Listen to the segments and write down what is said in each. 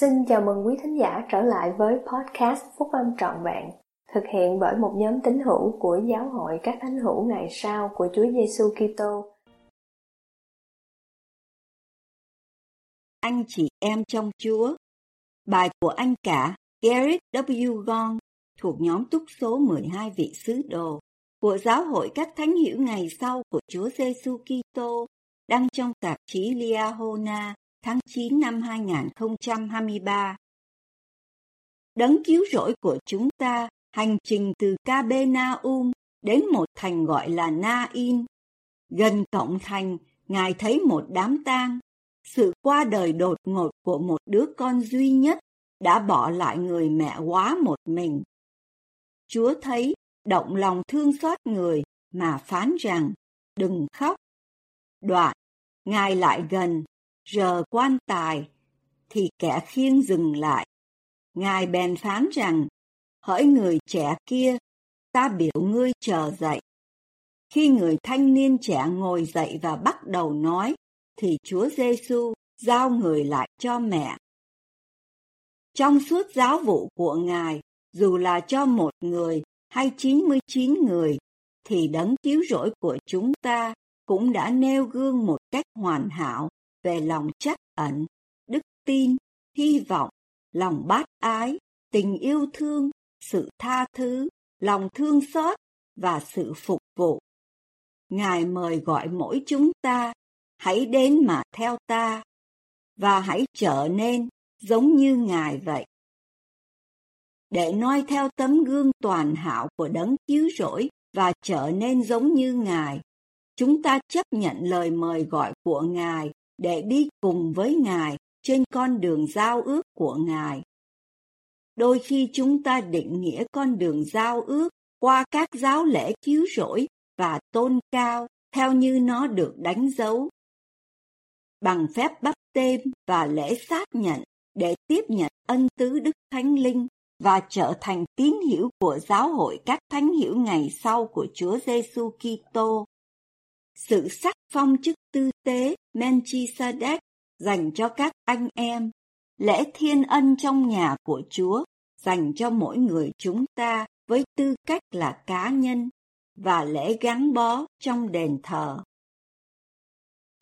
Xin chào mừng quý thính giả trở lại với podcast Phúc Âm Trọn Vẹn, thực hiện bởi một nhóm tín hữu của Giáo hội các thánh hữu ngày sau của Chúa Giêsu Kitô. Anh chị em trong Chúa Bài của anh cả Garrett W. Gong thuộc nhóm túc số 12 vị sứ đồ của Giáo hội các thánh hữu ngày sau của Chúa Giêsu Kitô đăng trong tạp chí Liahona tháng 9 năm 2023. Đấng cứu rỗi của chúng ta hành trình từ Capernaum đến một thành gọi là Na-in. Gần cổng thành, Ngài thấy một đám tang. Sự qua đời đột ngột của một đứa con duy nhất đã bỏ lại người mẹ quá một mình. Chúa thấy động lòng thương xót người mà phán rằng đừng khóc. Đoạn, Ngài lại gần giờ quan tài, thì kẻ khiêng dừng lại. Ngài bèn phán rằng, hỡi người trẻ kia, ta biểu ngươi chờ dậy. Khi người thanh niên trẻ ngồi dậy và bắt đầu nói, thì Chúa Giêsu giao người lại cho mẹ. Trong suốt giáo vụ của Ngài, dù là cho một người hay 99 người, thì đấng cứu rỗi của chúng ta cũng đã nêu gương một cách hoàn hảo về lòng chắc ẩn, đức tin, hy vọng, lòng bát ái, tình yêu thương, sự tha thứ, lòng thương xót và sự phục vụ. Ngài mời gọi mỗi chúng ta, hãy đến mà theo ta, và hãy trở nên giống như Ngài vậy. Để noi theo tấm gương toàn hảo của đấng cứu rỗi và trở nên giống như Ngài, chúng ta chấp nhận lời mời gọi của Ngài để đi cùng với Ngài trên con đường giao ước của Ngài. Đôi khi chúng ta định nghĩa con đường giao ước qua các giáo lễ cứu rỗi và tôn cao theo như nó được đánh dấu. Bằng phép bắp tên và lễ xác nhận để tiếp nhận ân tứ Đức Thánh Linh và trở thành tín hữu của giáo hội các thánh hữu ngày sau của Chúa Giêsu Kitô. Sự sắc phong chức tư tế Melchizedek dành cho các anh em, lễ thiên ân trong nhà của Chúa dành cho mỗi người chúng ta với tư cách là cá nhân và lễ gắn bó trong đền thờ.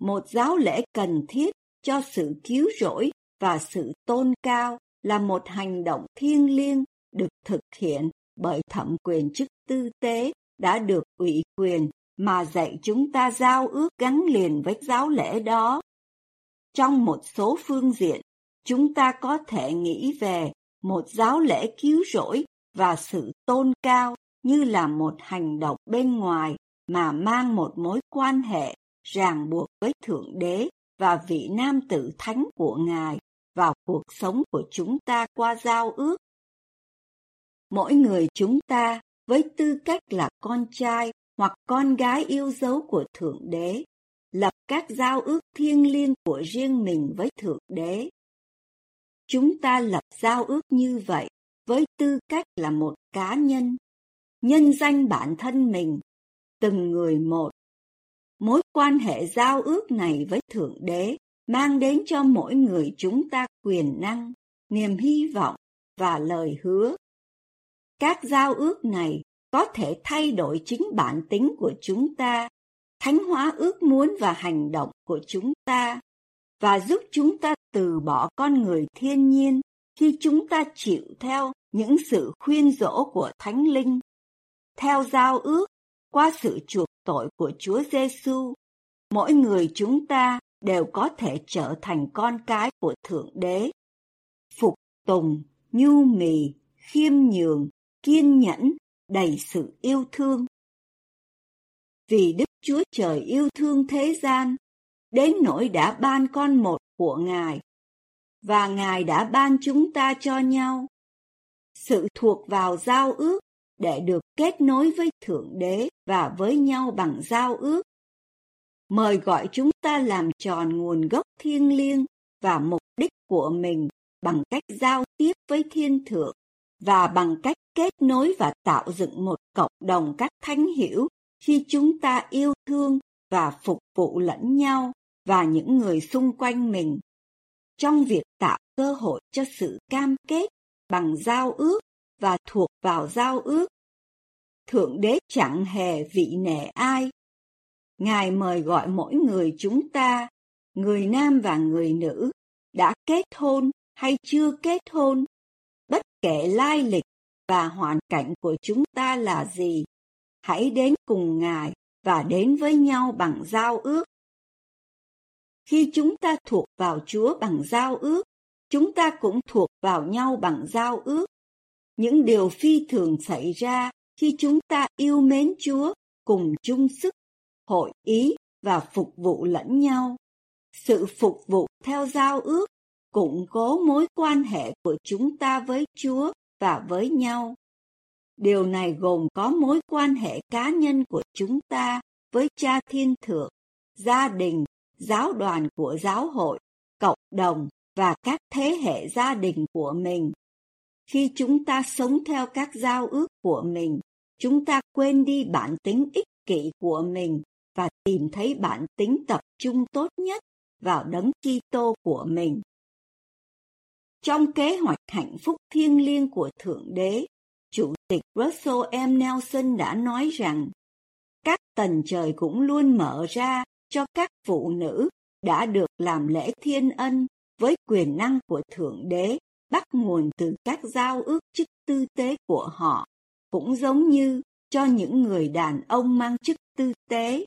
Một giáo lễ cần thiết cho sự cứu rỗi và sự tôn cao là một hành động thiêng liêng được thực hiện bởi thẩm quyền chức tư tế đã được ủy quyền mà dạy chúng ta giao ước gắn liền với giáo lễ đó. Trong một số phương diện, chúng ta có thể nghĩ về một giáo lễ cứu rỗi và sự tôn cao như là một hành động bên ngoài mà mang một mối quan hệ ràng buộc với Thượng Đế và vị nam tử thánh của Ngài vào cuộc sống của chúng ta qua giao ước. Mỗi người chúng ta với tư cách là con trai hoặc con gái yêu dấu của Thượng Đế, lập các giao ước thiêng liêng của riêng mình với Thượng Đế. Chúng ta lập giao ước như vậy với tư cách là một cá nhân, nhân danh bản thân mình, từng người một. Mối quan hệ giao ước này với Thượng Đế mang đến cho mỗi người chúng ta quyền năng, niềm hy vọng và lời hứa. Các giao ước này có thể thay đổi chính bản tính của chúng ta, thánh hóa ước muốn và hành động của chúng ta và giúp chúng ta từ bỏ con người thiên nhiên khi chúng ta chịu theo những sự khuyên dỗ của Thánh Linh. Theo giao ước, qua sự chuộc tội của Chúa Giêsu, mỗi người chúng ta đều có thể trở thành con cái của Thượng Đế. Phục tùng, nhu mì, khiêm nhường, kiên nhẫn đầy sự yêu thương. Vì Đức Chúa Trời yêu thương thế gian, đến nỗi đã ban con một của Ngài, và Ngài đã ban chúng ta cho nhau. Sự thuộc vào giao ước để được kết nối với Thượng Đế và với nhau bằng giao ước. Mời gọi chúng ta làm tròn nguồn gốc thiêng liêng và mục đích của mình bằng cách giao tiếp với thiên thượng và bằng cách kết nối và tạo dựng một cộng đồng các thánh hiểu khi chúng ta yêu thương và phục vụ lẫn nhau và những người xung quanh mình. Trong việc tạo cơ hội cho sự cam kết bằng giao ước và thuộc vào giao ước. Thượng đế chẳng hề vị nể ai. Ngài mời gọi mỗi người chúng ta, người nam và người nữ, đã kết hôn hay chưa kết hôn, bất kể lai lịch và hoàn cảnh của chúng ta là gì, hãy đến cùng Ngài và đến với nhau bằng giao ước. Khi chúng ta thuộc vào Chúa bằng giao ước, chúng ta cũng thuộc vào nhau bằng giao ước. Những điều phi thường xảy ra khi chúng ta yêu mến Chúa, cùng chung sức, hội ý và phục vụ lẫn nhau. Sự phục vụ theo giao ước củng cố mối quan hệ của chúng ta với Chúa và với nhau. Điều này gồm có mối quan hệ cá nhân của chúng ta với Cha Thiên Thượng, gia đình, giáo đoàn của giáo hội, cộng đồng và các thế hệ gia đình của mình. Khi chúng ta sống theo các giao ước của mình, chúng ta quên đi bản tính ích kỷ của mình và tìm thấy bản tính tập trung tốt nhất vào đấng Kitô của mình. Trong kế hoạch hạnh phúc thiêng liêng của Thượng Đế, Chủ tịch Russell M. Nelson đã nói rằng các tầng trời cũng luôn mở ra cho các phụ nữ đã được làm lễ thiên ân với quyền năng của Thượng Đế bắt nguồn từ các giao ước chức tư tế của họ, cũng giống như cho những người đàn ông mang chức tư tế.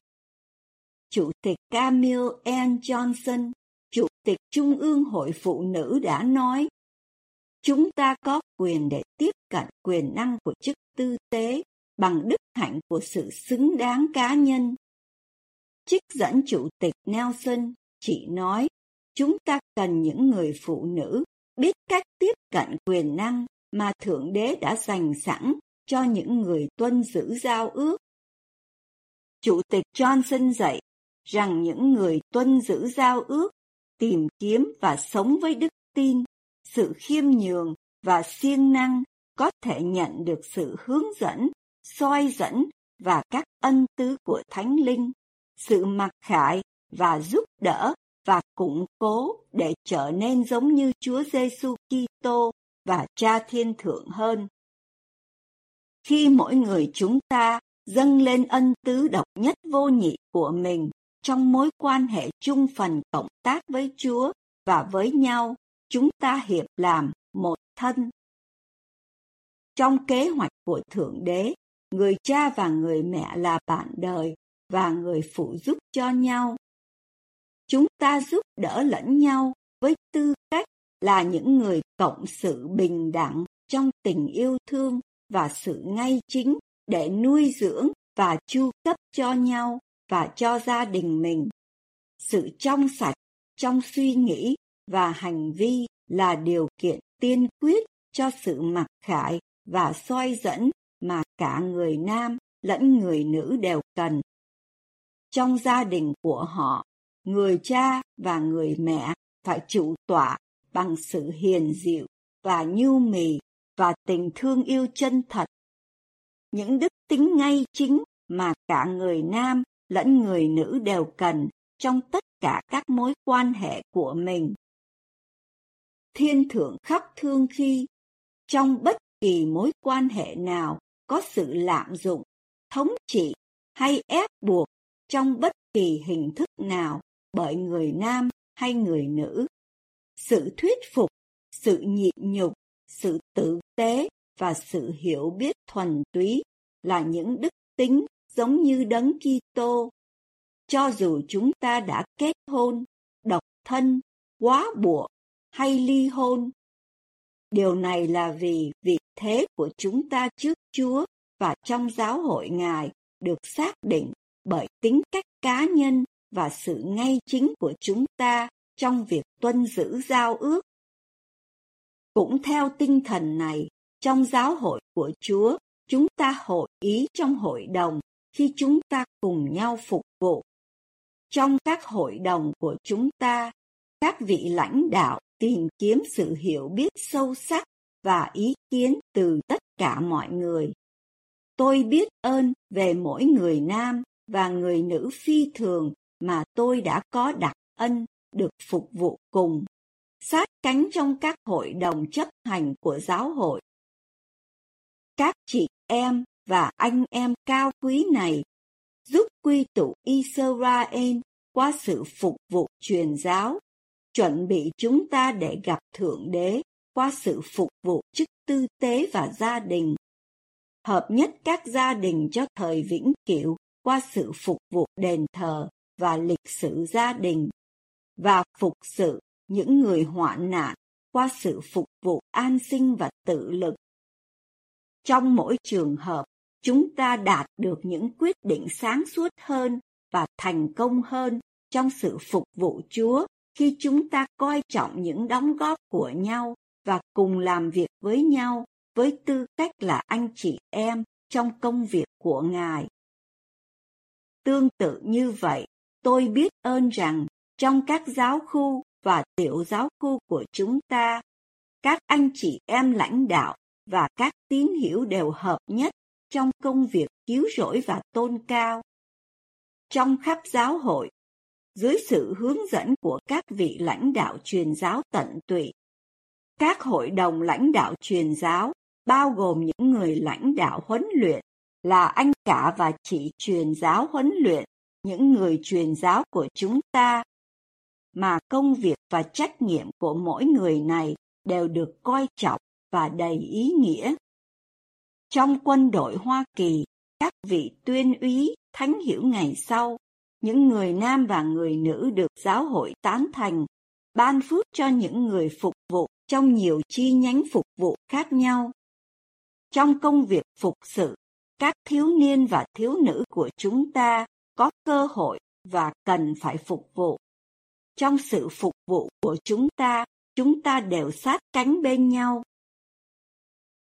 Chủ tịch Camille N. Johnson, Chủ tịch Trung ương Hội Phụ Nữ đã nói, Chúng ta có quyền để tiếp cận quyền năng của chức tư tế bằng đức hạnh của sự xứng đáng cá nhân. Trích dẫn Chủ tịch Nelson chỉ nói, chúng ta cần những người phụ nữ biết cách tiếp cận quyền năng mà Thượng Đế đã dành sẵn cho những người tuân giữ giao ước. Chủ tịch Johnson dạy rằng những người tuân giữ giao ước tìm kiếm và sống với đức tin, sự khiêm nhường và siêng năng có thể nhận được sự hướng dẫn, soi dẫn và các ân tứ của Thánh Linh, sự mặc khải và giúp đỡ và củng cố để trở nên giống như Chúa Giêsu Kitô và Cha Thiên Thượng hơn. Khi mỗi người chúng ta dâng lên ân tứ độc nhất vô nhị của mình trong mối quan hệ chung phần cộng tác với Chúa và với nhau, chúng ta hiệp làm một thân. Trong kế hoạch của Thượng Đế, người cha và người mẹ là bạn đời và người phụ giúp cho nhau. Chúng ta giúp đỡ lẫn nhau với tư cách là những người cộng sự bình đẳng trong tình yêu thương và sự ngay chính để nuôi dưỡng và chu cấp cho nhau và cho gia đình mình. Sự trong sạch trong suy nghĩ và hành vi là điều kiện tiên quyết cho sự mặc khải và soi dẫn mà cả người nam lẫn người nữ đều cần. Trong gia đình của họ, người cha và người mẹ phải chủ tọa bằng sự hiền dịu và nhu mì và tình thương yêu chân thật. Những đức tính ngay chính mà cả người nam lẫn người nữ đều cần trong tất cả các mối quan hệ của mình. Thiên thượng khắc thương khi, trong bất kỳ mối quan hệ nào có sự lạm dụng, thống trị hay ép buộc trong bất kỳ hình thức nào bởi người nam hay người nữ. Sự thuyết phục, sự nhịn nhục, sự tử tế và sự hiểu biết thuần túy là những đức tính giống như đấng Kitô. Cho dù chúng ta đã kết hôn, độc thân, quá buộc hay ly hôn, Điều này là vì vị thế của chúng ta trước Chúa và trong giáo hội Ngài được xác định bởi tính cách cá nhân và sự ngay chính của chúng ta trong việc tuân giữ giao ước. Cũng theo tinh thần này, trong giáo hội của Chúa, chúng ta hội ý trong hội đồng khi chúng ta cùng nhau phục vụ. Trong các hội đồng của chúng ta, các vị lãnh đạo tìm kiếm sự hiểu biết sâu sắc và ý kiến từ tất cả mọi người. Tôi biết ơn về mỗi người nam và người nữ phi thường mà tôi đã có đặc ân được phục vụ cùng. sát cánh trong các hội đồng chấp hành của giáo hội. Các chị em và anh em cao quý này giúp quy tụ Israel qua sự phục vụ truyền giáo, chuẩn bị chúng ta để gặp Thượng Đế qua sự phục vụ chức tư tế và gia đình. Hợp nhất các gia đình cho thời vĩnh cửu qua sự phục vụ đền thờ và lịch sử gia đình và phục sự những người hoạn nạn qua sự phục vụ an sinh và tự lực. Trong mỗi trường hợp, chúng ta đạt được những quyết định sáng suốt hơn và thành công hơn trong sự phục vụ Chúa khi chúng ta coi trọng những đóng góp của nhau và cùng làm việc với nhau với tư cách là anh chị em trong công việc của Ngài. Tương tự như vậy, tôi biết ơn rằng trong các giáo khu và tiểu giáo khu của chúng ta, các anh chị em lãnh đạo và các tín hiểu đều hợp nhất trong công việc cứu rỗi và tôn cao. Trong khắp giáo hội, dưới sự hướng dẫn của các vị lãnh đạo truyền giáo tận tụy, các hội đồng lãnh đạo truyền giáo bao gồm những người lãnh đạo huấn luyện là anh cả và chị truyền giáo huấn luyện, những người truyền giáo của chúng ta, mà công việc và trách nhiệm của mỗi người này đều được coi trọng và đầy ý nghĩa. Trong quân đội Hoa Kỳ, các vị tuyên úy thánh hiểu ngày sau, những người nam và người nữ được giáo hội tán thành, ban phước cho những người phục vụ trong nhiều chi nhánh phục vụ khác nhau. Trong công việc phục sự, các thiếu niên và thiếu nữ của chúng ta có cơ hội và cần phải phục vụ. Trong sự phục vụ của chúng ta, chúng ta đều sát cánh bên nhau.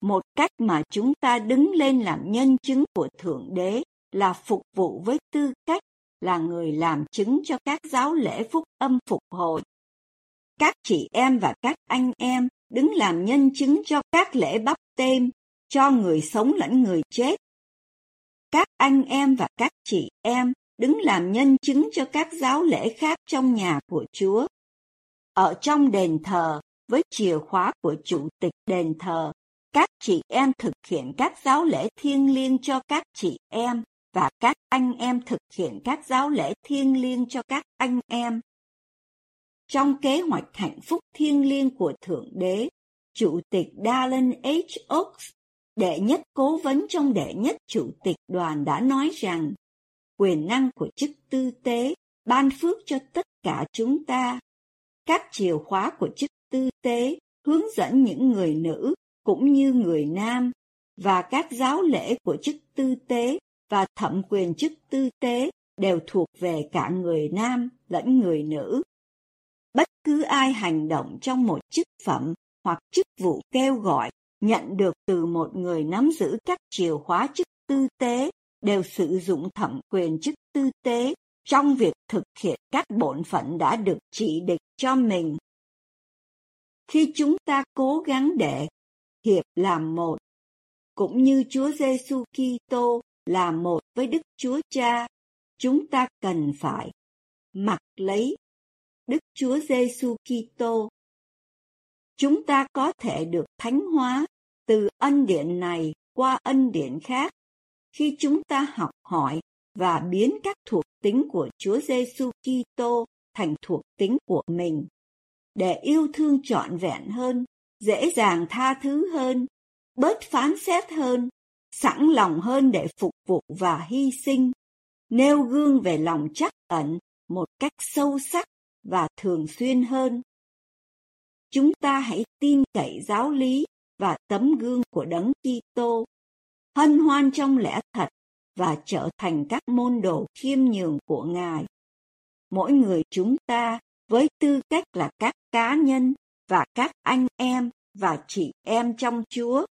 Một cách mà chúng ta đứng lên làm nhân chứng của Thượng Đế là phục vụ với tư cách là người làm chứng cho các giáo lễ phúc âm phục hồi. Các chị em và các anh em đứng làm nhân chứng cho các lễ bắp tem, cho người sống lẫn người chết. Các anh em và các chị em đứng làm nhân chứng cho các giáo lễ khác trong nhà của Chúa. Ở trong đền thờ, với chìa khóa của chủ tịch đền thờ, các chị em thực hiện các giáo lễ thiêng liêng cho các chị em và các anh em thực hiện các giáo lễ thiêng liêng cho các anh em. Trong kế hoạch hạnh phúc thiêng liêng của Thượng Đế, Chủ tịch Dallin H. Oaks, đệ nhất cố vấn trong đệ nhất chủ tịch đoàn đã nói rằng quyền năng của chức tư tế ban phước cho tất cả chúng ta. Các chìa khóa của chức tư tế hướng dẫn những người nữ cũng như người nam, và các giáo lễ của chức tư tế và thẩm quyền chức tư tế đều thuộc về cả người nam lẫn người nữ. Bất cứ ai hành động trong một chức phẩm hoặc chức vụ kêu gọi, nhận được từ một người nắm giữ các chìa khóa chức tư tế, đều sử dụng thẩm quyền chức tư tế trong việc thực hiện các bổn phận đã được chỉ định cho mình. Khi chúng ta cố gắng để hiệp làm một, cũng như Chúa Giêsu Kitô là một với Đức Chúa Cha, chúng ta cần phải mặc lấy Đức Chúa Giêsu Kitô. Chúng ta có thể được thánh hóa từ ân điển này qua ân điển khác khi chúng ta học hỏi và biến các thuộc tính của Chúa Giêsu Kitô thành thuộc tính của mình để yêu thương trọn vẹn hơn, dễ dàng tha thứ hơn, bớt phán xét hơn, sẵn lòng hơn để phục vụ và hy sinh, nêu gương về lòng chắc ẩn một cách sâu sắc và thường xuyên hơn. Chúng ta hãy tin cậy giáo lý và tấm gương của Đấng Kitô, hân hoan trong lẽ thật và trở thành các môn đồ khiêm nhường của Ngài. Mỗi người chúng ta với tư cách là các cá nhân và các anh em và chị em trong Chúa.